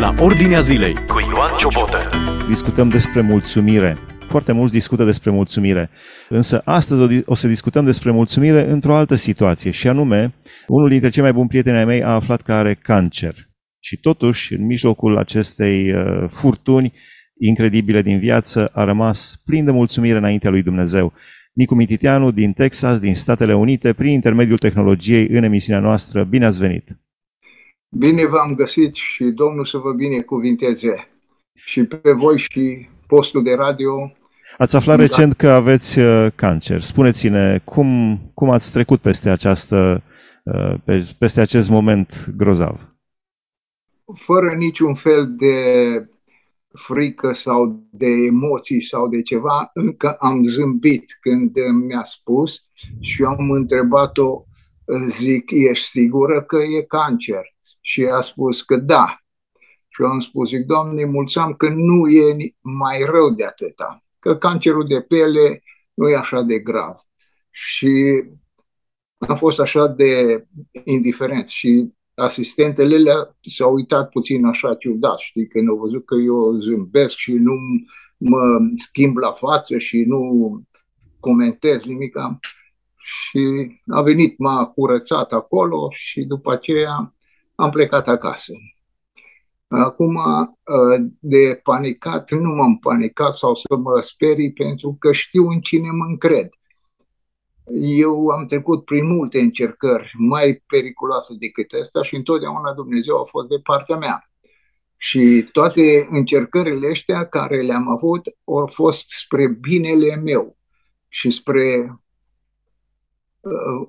la Ordinea Zilei cu Ioan Ciobotă. Discutăm despre mulțumire. Foarte mulți discută despre mulțumire. Însă astăzi o di- o să discutăm despre mulțumire într-o altă situație și anume, unul dintre cei mai buni prieteni ai mei a aflat că are cancer. Și totuși, în mijlocul acestei uh, furtuni incredibile din viață, a rămas plin de mulțumire înaintea lui Dumnezeu. Nicu Mititianu din Texas, din Statele Unite, prin intermediul tehnologiei în emisiunea noastră. Bine ați venit! Bine v-am găsit și Domnul să vă binecuvinteze și pe voi și postul de radio. Ați aflat Da. recent că aveți uh, cancer. Spuneți-ne cum, cum ați trecut peste, această, uh, pe- peste acest moment grozav. Fără niciun fel de frică sau de emoții sau de ceva, încă am zâmbit când mi-a spus și am întrebat-o, zic, ești sigură că e cancer? Și a spus că da. Și eu am spus, zic, Doamne, mulțumim că nu e ni- mai rău de atâta, că cancerul de piele nu e așa de grav. Și am fost așa de indiferent și asistentele le s-au uitat puțin așa ciudat, știi, când au văzut că eu zâmbesc și nu mă schimb la față și nu comentez nimic. Și a venit, m-a curățat acolo și după aceea am plecat acasă. Acum, de panicat, nu m-am panicat sau să mă sperii pentru că știu în cine mă încred. Eu am trecut prin multe încercări mai periculoase decât asta și întotdeauna Dumnezeu a fost de partea mea. Și toate încercările astea care le-am avut au fost spre binele meu și spre uh,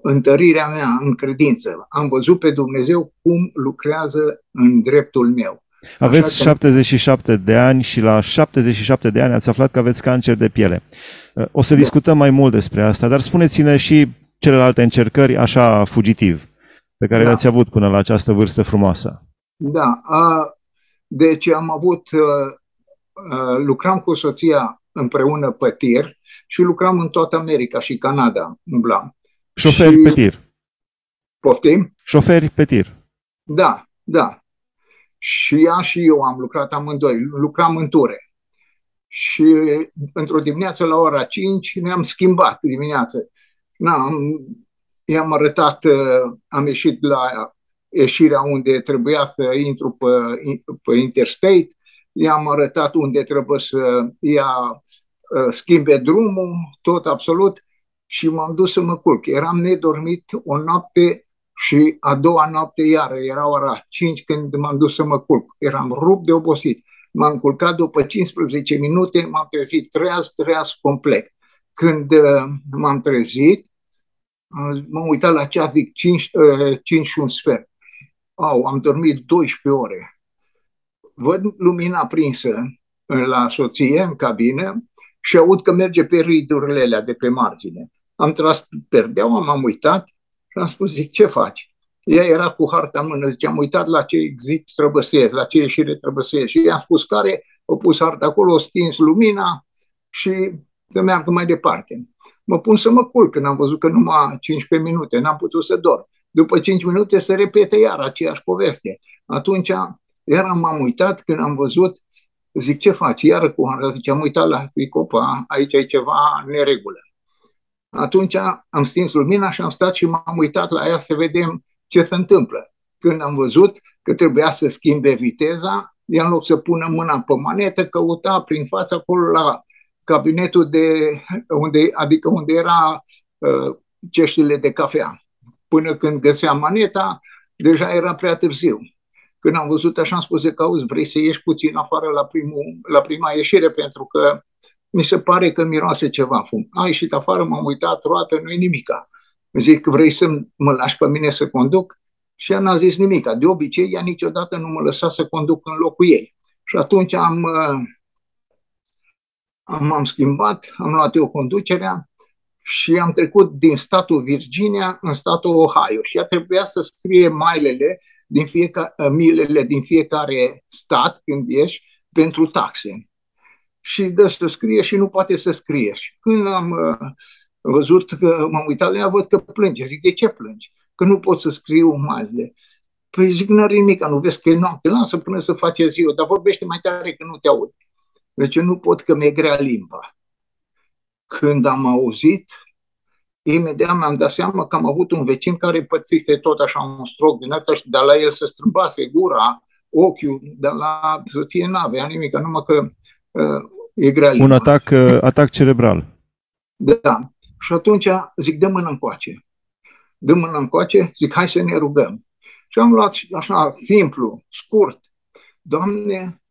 întărirea mea în credință. Am văzut pe Dumnezeu cum lucrează în dreptul meu. Aveți că- 77 de ani și la 77 de ani ați aflat că aveți cancer de piele. Uh, O să Da. discutăm mai mult despre asta, dar spuneți-ne și celelalte încercări așa fugitiv pe care Da. le-ați avut până la această vârstă frumoasă. Da, a, deci am avut, uh, uh, lucram cu soția împreună pe tir și lucram în toată America și Canada, umblam. Șoferi Și- pe tir. Poftim? Șoferi pe tir. Da, da. Și ea și eu am lucrat amândoi, lucram în ture. Și într-o dimineață la ora 5 ne-am schimbat dimineață. Na, am, i-am arătat, uh, am ieșit la ieșirea unde trebuia să intru pe, pe interstate, i-am arătat unde trebuie să ia uh, schimbe drumul, tot absolut, și m-am dus să mă culc. Eram nedormit o noapte și a doua noapte iară, era ora 5 când m-am dus să mă culc. Eram rupt de obosit. M-am culcat după 15 minute, m-am trezit treaz, treaz complet. Când uh, m-am trezit, uh, m-am uitat la ceas, zic 5, uh, 5 și un sfert. Au, am dormit 12 ore. Văd lumina prinsă uh, la soție în cabină și aud că merge pe ridurile alea de pe margine. Am tras perdeaua, m-am uitat și am spus, zic, ce faci? Ea era cu harta în mână, zice, am uitat la ce exit trebuie să ies, la ce ieșire trebuie să ies. Și i-am spus care, a pus harta acolo, a stins lumina și să meargă mai departe. Mă pun să mă culc când am văzut că numai 15 minute, n-am putut să dorm. După 5 minute se repete iar aceeași poveste. Atunci, iar m-am uitat când am văzut, zic, ce faci? Iară cu harta, zice, am uitat la ficopa, aici e ceva neregulă. Atunci am stins lumina și am stat și m-am uitat la ea să vedem ce se întâmplă. Când am văzut că trebuia să schimbe viteza, ea în loc să pună mâna pe manetă, căuta prin față acolo la cabinetul de unde, adică unde era uh, ceștile de cafea. Până când găsea maneta, deja era prea târziu. Când am văzut așa, am spus că auzi, vrei să ieși puțin afară la, primul, la prima ieșire, pentru că mi se pare că miroase ceva fum. A ieșit afară, m-am uitat, roată, nu-i nimica. Zic, vrei să mă lași pe mine să conduc? Și ea n-a zis nimica. De obicei, ea niciodată nu mă lăsa să conduc în locul ei. Și atunci am, uh, am, m-am schimbat, am luat eu conducerea și am trecut din statul Virginia în statul Ohio. Și ea trebuia să scrie mailele din fiecare, milele din fiecare stat când ești pentru taxe. Și dă să scrie și nu poate să scrie. Și când am uh, văzut că m-am uitat la ea, văd că plânge. Zic, de ce plângi? Că nu pot să scriu mailele. Păi zic, nu are nimic, nu vezi că e noapte, lasă până să face ziua, dar vorbește mai tare că nu te aud. Deci nu pot că mi-e grea limba. Când am auzit, imediat mi-am dat seama că am avut un vecin care pățise tot așa un stroc din asta și de la el se strâmbase gura, ochiul, de la soție n-avea nimic, numai că uh, e grea limba. Un atac, uh, atac cerebral. Da. Și atunci zic, dă mână încoace. Dă mână încoace, zic, hai să ne rugăm. Și am luat așa, simplu, scurt. Doamne,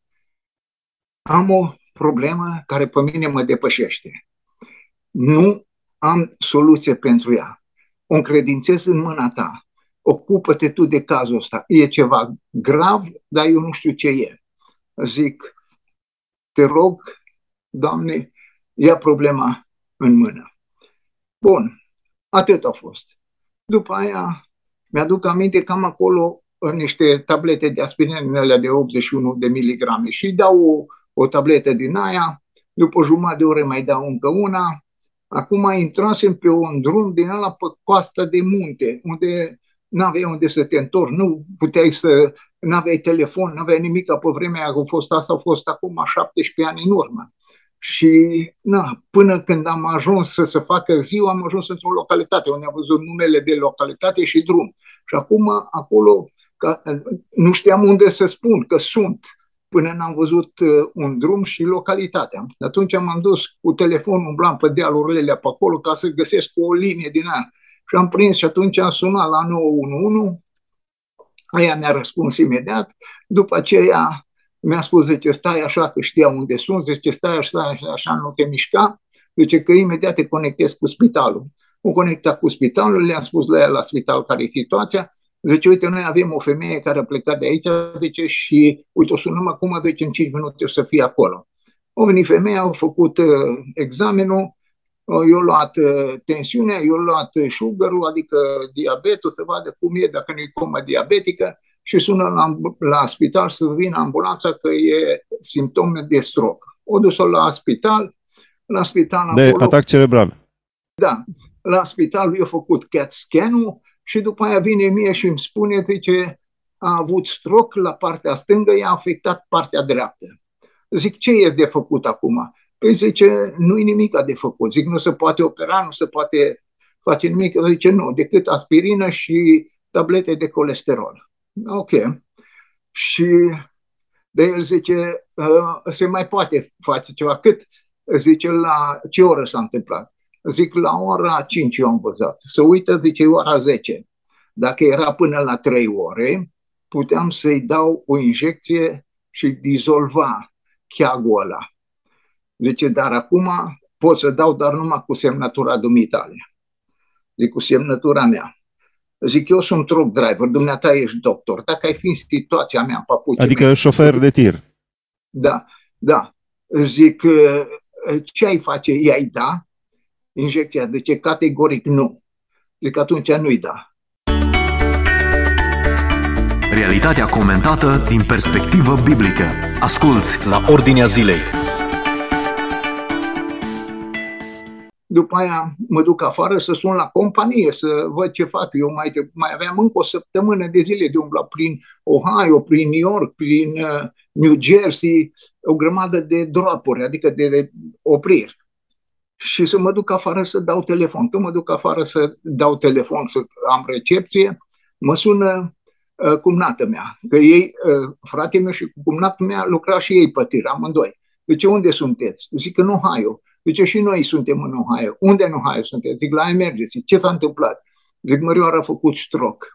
am o problemă care pe mine mă depășește. Nu am soluție pentru ea. O încredințez în mâna ta. Ocupă-te tu de cazul ăsta. E ceva grav, dar eu nu știu ce e. Zic, te rog, Doamne, ia problema în mână. Bun, atât a fost. După aia, mi-aduc aminte că am acolo niște tablete de aspirină de 81 de miligrame și dau o, o tabletă din aia, după jumătate de oră mai dau încă una, Acum intrasem pe un drum din ăla pe coasta de munte, unde nu aveai unde să te întorci, nu puteai să, nu aveai telefon, nu aveai nimic, pe vremea aia a fost asta, a fost acum 17 ani în urmă. Și na, până când am ajuns să se facă ziua, am ajuns într-o localitate unde am văzut numele de localitate și drum. Și acum acolo ca, nu știam unde să spun că sunt până n-am văzut uh, un drum și localitatea. Atunci m-am dus cu telefonul umblam pe dealurile pe acolo ca să găsesc o linie din aia. Și am prins și atunci am sunat la 911, aia mi-a răspuns imediat, după aceea mi-a spus, zice, stai așa că știa unde sunt, zice, stai așa, așa, așa nu te mișca, zice că imediat te conectezi cu spitalul. O conectat cu spitalul, le-am spus la el la spital care e situația, Zice, uite, noi avem o femeie care a plecat de aici, zice, și uite, o sunăm acum, deci în 5 minute o să fie acolo. Au venit femeia, au făcut uh, examenul, uh, i-au luat uh, tensiunea, i-au luat sugar adică diabetul, să vadă cum e, dacă nu e comă diabetică, și sună la, la spital să vină ambulanța că e simptome de stroke. O dus-o la spital, la spital De acolo, atac cerebral. Da, la spital i-a făcut CAT scan-ul, și după aia vine mie și îmi spune, zice, a avut stroc la partea stângă, i-a afectat partea dreaptă. Zic, ce e de făcut acum? Păi zice, nu e nimic de făcut. Zic, nu se poate opera, nu se poate face nimic. Zice, nu, decât aspirină și tablete de colesterol. Ok. Și de el zice, ă, se mai poate face ceva. Cât? Zice, la ce oră s-a întâmplat? Zic, la ora 5 eu am văzut. Să uită, zice, ora 10. Dacă era până la 3 ore, puteam să-i dau o injecție și dizolva cheagul ăla. Zice, dar acum pot să dau dar numai cu semnătura dumitale. Zic, cu semnătura mea. Zic, eu sunt truck driver, dumneata ești doctor. Dacă ai fi în situația mea, papuci. Adică mea, șofer de tir. Da, da. Zic, ce ai face? I-ai da? injecția? De ce categoric nu. Zic atunci nu-i da. Realitatea comentată din perspectivă biblică. Asculți la Ordinea Zilei. După aia mă duc afară să sun la companie, să văd ce fac. Eu mai, mai aveam încă o săptămână de zile de umbla prin Ohio, prin New York, prin uh, New Jersey, o grămadă de dropuri, adică de, de opriri și să mă duc afară să dau telefon. Când mă duc afară să dau telefon, să am recepție, mă sună uh, cumnată mea, că ei, uh, fratele meu și cumnatul mea lucra și ei pe tir, amândoi. Zice, unde sunteți? Zic, în Ohio. Zice, și noi suntem în Ohio. Unde în Ohio sunteți? Zic, la emergency. Ce s-a întâmplat? Zic, Mărioara a făcut stroke.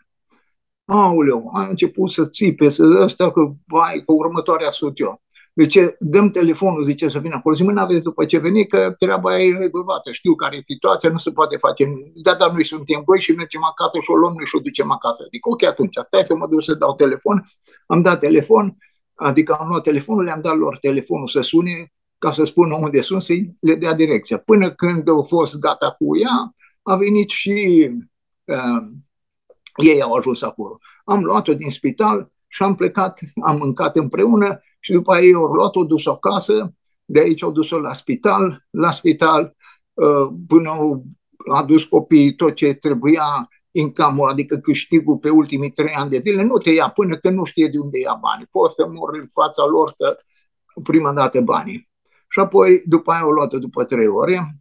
Aoleu, a început să țipe, să ăsta că, vai, că următoarea sunt eu. Deci dăm telefonul, zice să vină acolo. Zic, nu aveți după ce veni, că treaba e rezolvată. Știu care e situația, nu se poate face. Da, dar noi suntem voi și mergem acasă și o luăm noi și o ducem acasă. Adică, ok, atunci, stai să mă duc să dau telefon. Am dat telefon, adică am luat telefonul, le-am dat lor telefonul să sune ca să spună unde sunt, să le dea direcția. Până când au fost gata cu ea, a venit și uh, ei au ajuns acolo. Am luat-o din spital și am plecat, am mâncat împreună și după aia ei au luat-o, dus-o acasă, de aici au dus-o la spital, la spital uh, până au adus copiii tot ce trebuia, income adică câștigul pe ultimii trei ani de zile, nu te ia până când nu știe de unde ia banii. Poți să mor în fața lor că prima dată banii. Și apoi, după aia o luat după trei ore.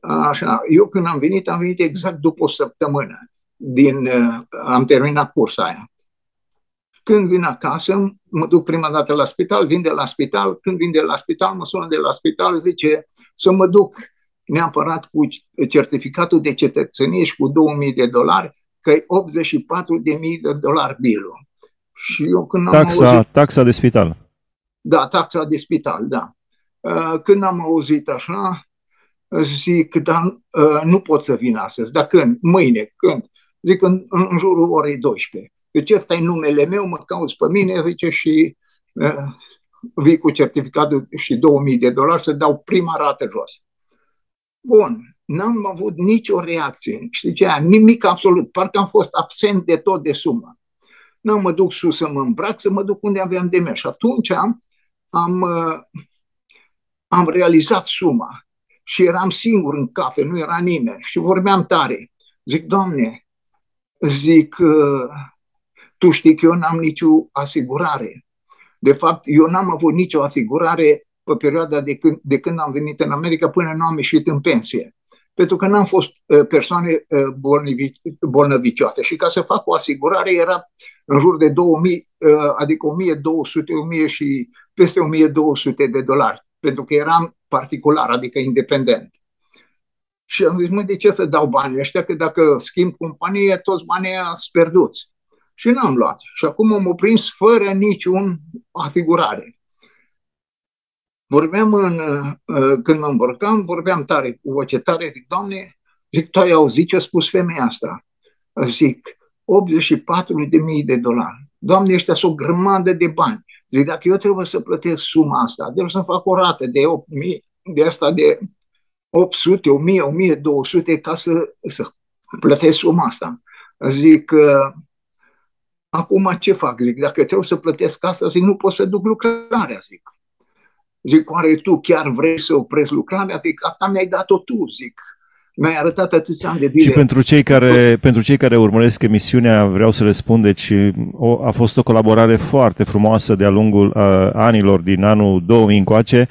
Așa, eu când am venit, am venit exact după o săptămână. Din, uh, am terminat cursa aia. Când vin acasă, mă duc prima dată la spital, vin de la spital, când vin de la spital, mă sună de la spital, zice să mă duc neapărat cu certificatul de cetățenie și cu 2000 de dolari, că e 84.000 de dolari bilul. Și eu când am taxa, auzit... taxa de spital. Da, taxa de spital, da. Uh, când am auzit așa, zic, dar uh, nu pot să vin astăzi. Dar când? Mâine. Când? Zic, în, în jurul orei 12. Deci ăsta e numele meu, mă cauți pe mine, zice, și uh, vii cu certificatul și 2000 de dolari să dau prima rată jos. Bun, n-am avut nicio reacție. Știi ce? Nimic absolut. Parcă am fost absent de tot de sumă. Nu mă duc sus să mă îmbrac, să mă duc unde aveam de mers. Și atunci am, am, uh, am realizat suma și eram singur în cafe, nu era nimeni și vorbeam tare. Zic, Doamne, zic, uh, tu știi că eu n-am nicio asigurare. De fapt, eu n-am avut nicio asigurare pe perioada de când, de când am venit în America până nu am ieșit în pensie. Pentru că n-am fost uh, persoane uh, bolnăvicioase și ca să fac o asigurare era în jur de 2000, uh, adică 1200, 1000 și peste 1200 de dolari, pentru că eram particular, adică independent. Și am zis, mă, de ce să dau banii ăștia? Că dacă schimb companie, toți banii sunt pierduți. Și n-am luat. Și acum am prins fără niciun asigurare. Vorbeam în, uh, când mă îmbrăcam, vorbeam tare, cu voce tare, zic, Doamne, zic, tu ai auzit ce a spus femeia asta? Zic, 84 de mii de dolari. Doamne, ăștia sunt o grămadă de bani. Zic, dacă eu trebuie să plătesc suma asta, trebuie să fac o rată de 8.000, de asta de 800, 1000, 1200 ca să, să plătesc suma asta. Zic, uh, acum ce fac? Zic, dacă trebuie să plătesc asta, zic, nu pot să duc lucrarea, zic. Zic, oare tu chiar vrei să oprezi lucrarea? Zic, asta mi-ai dat-o tu, zic. Mi-ai arătat atâția ani de zile. Și pentru cei care, pentru cei care urmăresc emisiunea, vreau să le spun, deci o, a fost o colaborare foarte frumoasă de-a lungul uh, anilor, din anul 2000 încoace,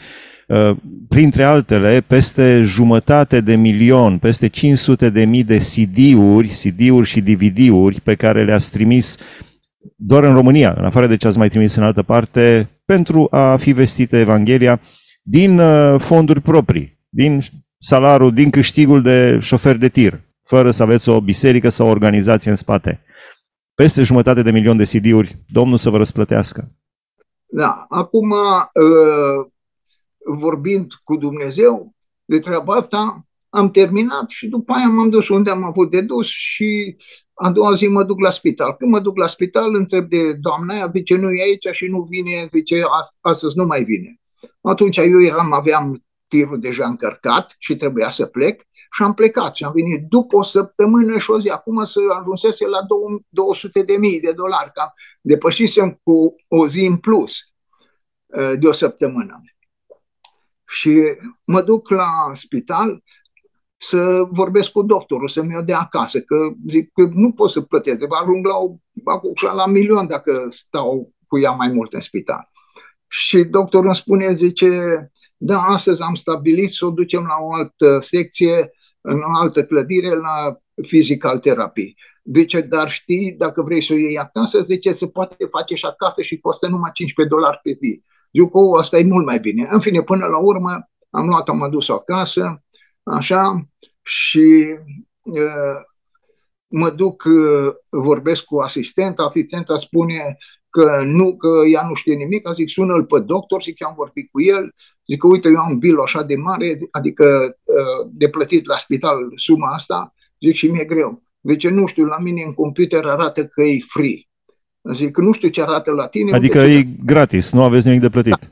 uh, printre altele, peste jumătate de milion, peste 500 de mii de CD-uri, CD-uri și DVD-uri pe care le-ați trimis doar în România, în afară de ce ați mai trimis în altă parte, pentru a fi vestită Evanghelia din uh, fonduri proprii, din salarul, din câștigul de șofer de tir, fără să aveți o biserică sau o organizație în spate. Peste jumătate de milion de CD-uri, Domnul să vă răsplătească. Da, acum uh, vorbind cu Dumnezeu de treaba asta, am terminat și după aia m-am dus unde am avut de dus și a doua zi mă duc la spital. Când mă duc la spital, întreb de doamna aia, zice, nu e aici și nu vine, zice, astăzi nu mai vine. Atunci eu eram, aveam tirul deja încărcat și trebuia să plec și am plecat și am venit după o săptămână și o zi. Acum să ajunsese la 200 de mii de dolari, cam depășisem cu o zi în plus uh, de o săptămână. Și mă duc la spital, să vorbesc cu doctorul, să-mi o dea acasă, că zic că nu pot să plătesc, de ajung la, o, la milion dacă stau cu ea mai mult în spital. Și doctorul îmi spune, zice, da, astăzi am stabilit să o ducem la o altă secție, în o altă clădire, la physical therapy. Zice, dar știi, dacă vrei să o iei acasă, zice, se poate face și acasă și costă numai 15 dolari pe zi. Zic, o, asta e mult mai bine. În fine, până la urmă, am luat-o, am dus-o acasă, așa, și uh, mă duc, uh, vorbesc cu asistenta, asistenta spune că nu, că ea nu știe nimic, zic sună-l pe doctor, zic că am vorbit cu el, zic că uite eu am bilul așa de mare, adică uh, de plătit la spital suma asta, zic și mi-e greu. Deci nu știu, la mine în computer arată că e free. Zic că nu știu ce arată la tine. Adică e gratis, nu aveți nimic de plătit. Da,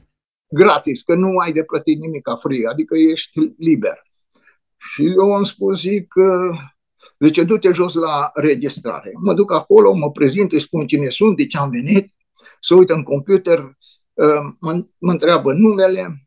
gratis, că nu ai de plătit nimic ca free, adică ești liber. Și eu am spus, zic, deci du-te jos la registrare. Mă duc acolo, mă prezint, îi spun cine sunt, de ce am venit, să uit în computer, mă, mă întreabă numele,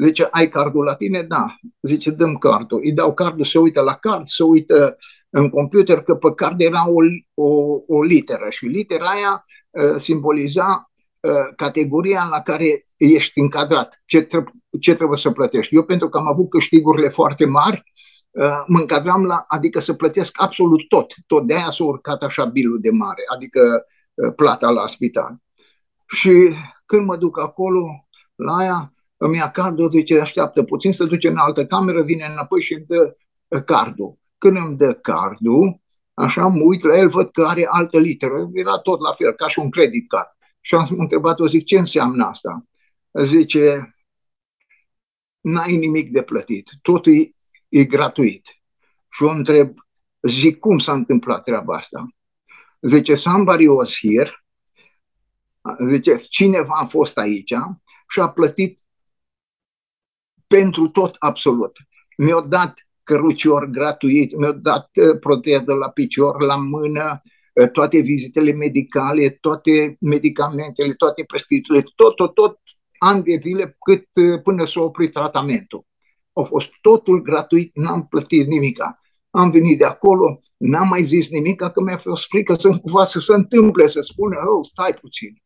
Zice, ai cardul la tine? Da. Zice, dăm cardul. Îi dau cardul, se uită la card, se uită în computer, că pe card era o, o, o literă și litera aia uh, simboliza uh, categoria la care ești încadrat, ce, trebuie, ce trebuie să plătești. Eu, pentru că am avut câștigurile foarte mari, uh, mă încadram la, adică să plătesc absolut tot. Tot de aia s-a urcat așa bilul de mare, adică uh, plata la spital. Și când mă duc acolo, la aia, îmi ia cardul, zice, așteaptă puțin, să duce în altă cameră, vine înapoi și îmi dă uh, cardul. Când îmi dă cardul, așa mă uit la el, văd că are altă literă, era tot la fel, ca și un credit card. Și am întrebat-o, zic, ce înseamnă asta? Zice, n-ai nimic de plătit, totul e, e gratuit. Și o întreb, zic, cum s-a întâmplat treaba asta? Zice, somebody was here, zice, cineva a fost aici și a plătit pentru tot absolut. Mi-au dat cărucior gratuit, mi-au dat uh, proteză la picior, la mână, uh, toate vizitele medicale, toate medicamentele, toate prescripțiile, tot, tot, tot, ani de zile cât uh, până s-a oprit tratamentul. A fost totul gratuit, n-am plătit nimica. Am venit de acolo, n-am mai zis nimic, că mi-a fost frică să cumva să se întâmple, să spună, oh, stai puțin.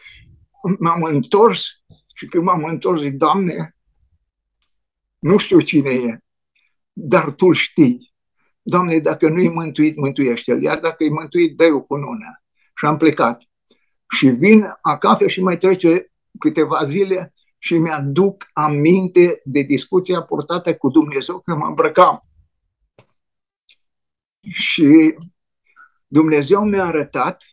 m-am întors și când m-am întors zic, Doamne, nu știu cine e, dar Tu știi. Doamne, dacă nu-i mântuit, mântuiește-l, iar dacă e mântuit, dă-i o cunună. Și am plecat. Și vin acasă și mai trece câteva zile și mi-aduc aminte de discuția purtată cu Dumnezeu când mă îmbrăcam. Și Dumnezeu mi-a arătat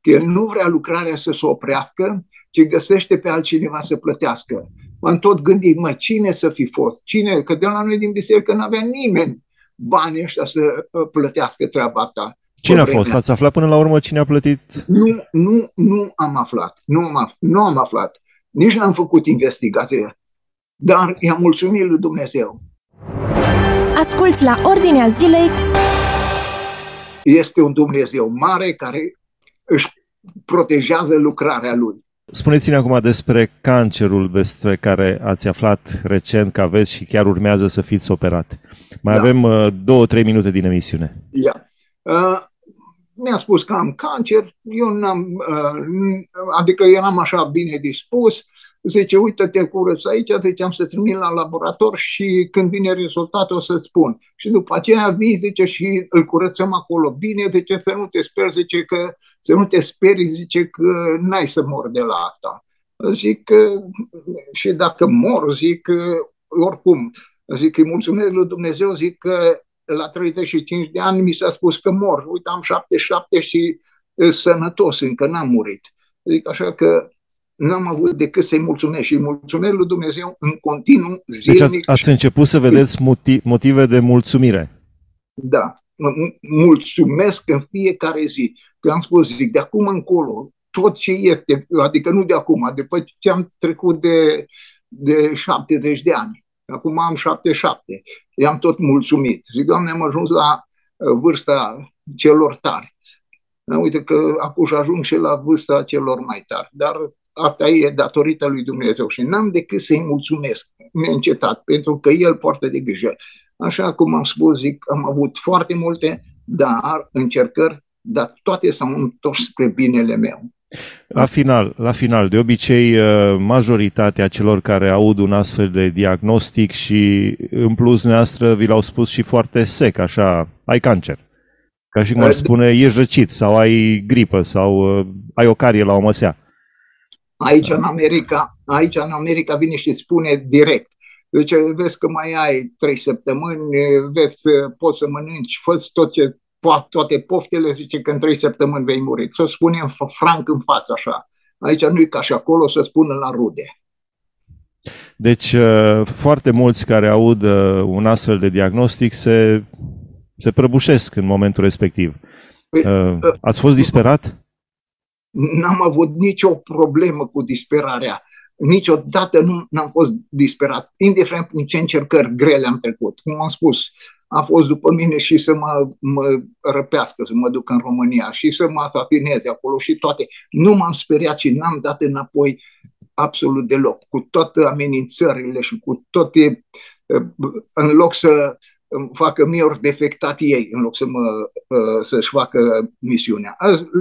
că El nu vrea lucrarea să se oprească, ci găsește pe altcineva să plătească. M-am tot gândit, mă, cine să fi fost? Cine? Că de la noi din biserică nu avea nimeni banii ăștia să uh, plătească treaba asta. Cine a fost? Ați aflat până la urmă cine a plătit? Nu, nu, nu am aflat. Nu am, aflat, nu am aflat. Nici n-am făcut investigație. Dar i-am mulțumit lui Dumnezeu. Asculți la Ordinea Zilei. Este un Dumnezeu mare care își protejează lucrarea lui. Spuneți-ne acum despre cancerul despre care ați aflat recent că aveți și chiar urmează să fiți operat. Mai da. avem uh, două, trei minute din emisiune. Yeah. Uh, mi-a spus că am cancer, eu n-am, uh, adică eram așa bine dispus, zice, uite-te curăț aici, zice, am să trimit la laborator și când vine rezultatul o să-ți spun. Și după aceea vii, zice, și îl curățăm acolo bine, zice, să nu te speri, zice, că să nu te speri, zice, că n-ai să mor de la asta. Zic că, și dacă mor, zic, oricum, zic, îi mulțumesc lui Dumnezeu, zic că la 35 de ani mi s-a spus că mor. Uite, am 77 și sănătos, încă n-am murit. Zic așa că n-am avut decât să-i mulțumesc și îi mulțumesc lui Dumnezeu în continuu, zilnic. Deci ați, ați început să vedeți motive de mulțumire. Da, mulțumesc în fiecare zi. Că am spus, zic, de acum încolo, tot ce este, adică nu de acum, după ce am trecut de, de 70 de ani, acum am 77, i-am tot mulțumit. Zic, Doamne, am ajuns la uh, vârsta celor tari. Uite că acum ajung și la vârsta celor mai tari, dar asta e datorită lui Dumnezeu și n-am decât să-i mulțumesc neîncetat, pentru că El poartă de grijă. Așa cum am spus, zic, am avut foarte multe, dar încercări, dar toate s-au întors spre binele meu. La final, la final, de obicei, uh, majoritatea celor care aud un astfel de diagnostic și, în plus, noastră vi l-au spus și foarte sec, așa, ai cancer. Ca și cum ar spune, ești răcit sau ai gripă sau uh, ai o carie la o măsea. Aici în America, aici în America vine și spune direct. Deci vezi că mai ai trei săptămâni, vezi, poți să mănânci, fă tot ce, toate poftele, zice că în trei săptămâni vei muri. Să spunem franc în față așa. Aici nu e ca și acolo să spună la rude. Deci uh, foarte mulți care aud uh, un astfel de diagnostic se, se prăbușesc în momentul respectiv. Păi, uh, ați fost disperat? N-am avut nicio problemă cu disperarea. Niciodată nu am fost disperat, indiferent prin ce încercări grele am trecut. Cum am spus, a fost după mine și să mă, mă răpească, să mă duc în România și să mă asasineze acolo și toate. Nu m-am speriat și n-am dat înapoi absolut deloc, cu toate amenințările și cu toate, în loc să facă mie ori defectat ei, în loc să mă, să-și facă misiunea.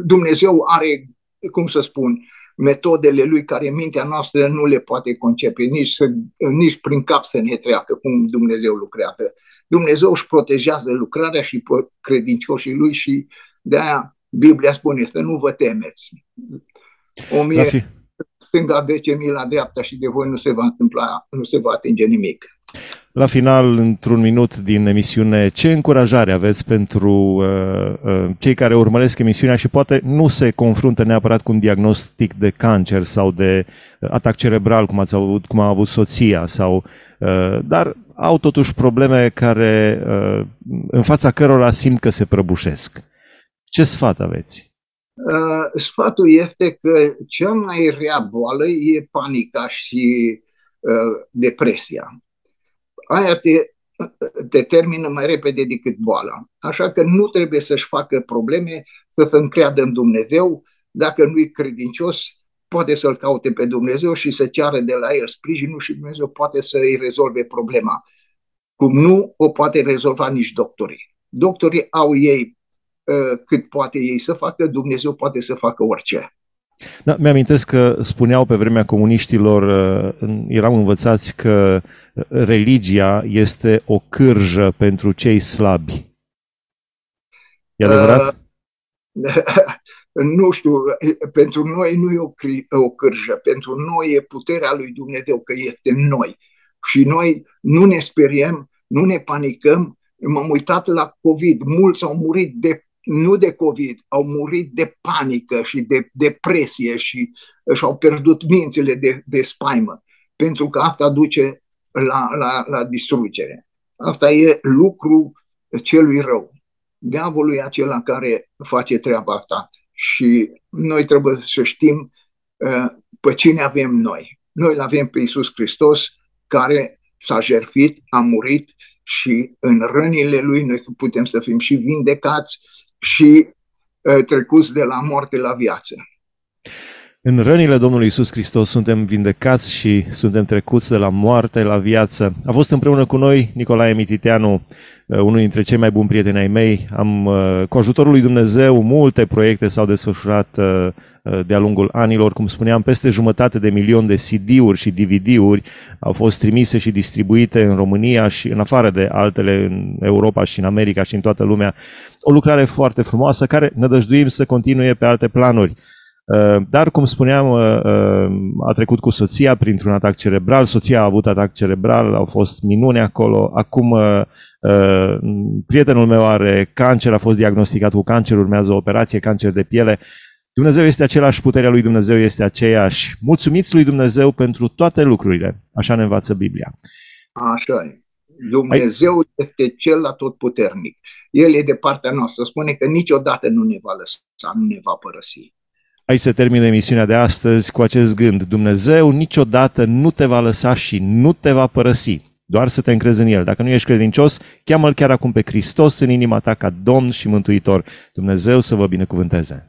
Dumnezeu are, cum să spun, metodele lui care mintea noastră nu le poate concepe, nici, să, nici prin cap să ne treacă cum Dumnezeu lucrează. Dumnezeu își protejează lucrarea și credincioșii lui și de aia Biblia spune să nu vă temeți. O mie stânga, 10.000 la dreapta și de voi nu se va întâmpla, nu se va atinge nimic. La final, într-un minut din emisiune, ce încurajare aveți pentru uh, uh, cei care urmăresc emisiunea și poate nu se confruntă neapărat cu un diagnostic de cancer sau de uh, atac cerebral, cum, ați avut, cum a avut soția, sau, uh, dar au totuși probleme care, uh, în fața cărora simt că se prăbușesc. Ce sfat aveți? Uh, sfatul este că cea mai rea boală e panica și uh, depresia aia te, te termină mai repede decât boala. Așa că nu trebuie să-și facă probleme, să se încreadă în Dumnezeu. Dacă nu-i credincios, poate să-L caute pe Dumnezeu și să ceară de la El sprijinul și Dumnezeu poate să îi rezolve problema. Cum nu o poate rezolva nici doctorii. Doctorii au ei uh, cât poate ei să facă, Dumnezeu poate să facă orice. Da, mi-amintesc că spuneau pe vremea comuniștilor, uh, erau învățați că religia este o cârjă pentru cei slabi. E adevărat? Uh, nu știu, pentru noi nu e o, o cârjă, pentru noi e puterea lui Dumnezeu, că este în noi. Și noi nu ne speriem, nu ne panicăm. M-am uitat la COVID, mulți au murit de nu de COVID, au murit de panică și de depresie și și-au pierdut mințile de, de spaimă, pentru că asta duce la, la, la distrugere. Asta e lucru celui rău. Diavolul e acela care face treaba asta și noi trebuie să știm uh, pe cine avem noi. Noi îl avem pe Iisus Hristos care s-a jertfit, a murit și în rănile lui noi putem să fim și vindecați și uh, trecuți de la moarte la viață. În rănile Domnului Isus Hristos suntem vindecați și suntem trecuți de la moarte la viață. A fost împreună cu noi Nicolae Mititeanu, uh, unul dintre cei mai buni prieteni ai mei. Am, uh, cu ajutorul lui Dumnezeu, multe proiecte s-au desfășurat uh, de-a lungul anilor. Cum spuneam, peste jumătate de milion de CD-uri și DVD-uri au fost trimise și distribuite în România și în afară de altele în Europa și în America și în toată lumea. O lucrare foarte frumoasă care nădăjduim să continue pe alte planuri. Uh, dar, cum spuneam, uh, uh, a trecut cu soția printr-un atac cerebral, soția a avut atac cerebral, au fost minune acolo, acum prietenul meu are cancer, a fost diagnosticat cu cancer, urmează o operație, cancer de piele. Dumnezeu este același, puterea lui Dumnezeu este aceeași. Mulțumiți lui Dumnezeu pentru toate lucrurile. Așa ne învață Biblia. Așa e. Dumnezeu Ai... este cel atotputernic. El e de partea noastră. Spune că niciodată nu ne va lăsa, nu ne va părăsi. Aici se termină emisiunea de astăzi cu acest gând. Dumnezeu niciodată nu te va lăsa și nu te va părăsi. Doar să te încrezi în El. Dacă nu ești credincios, cheamă-L chiar acum pe Hristos în inima ta ca Domn și Mântuitor. Dumnezeu să vă binecuvânteze.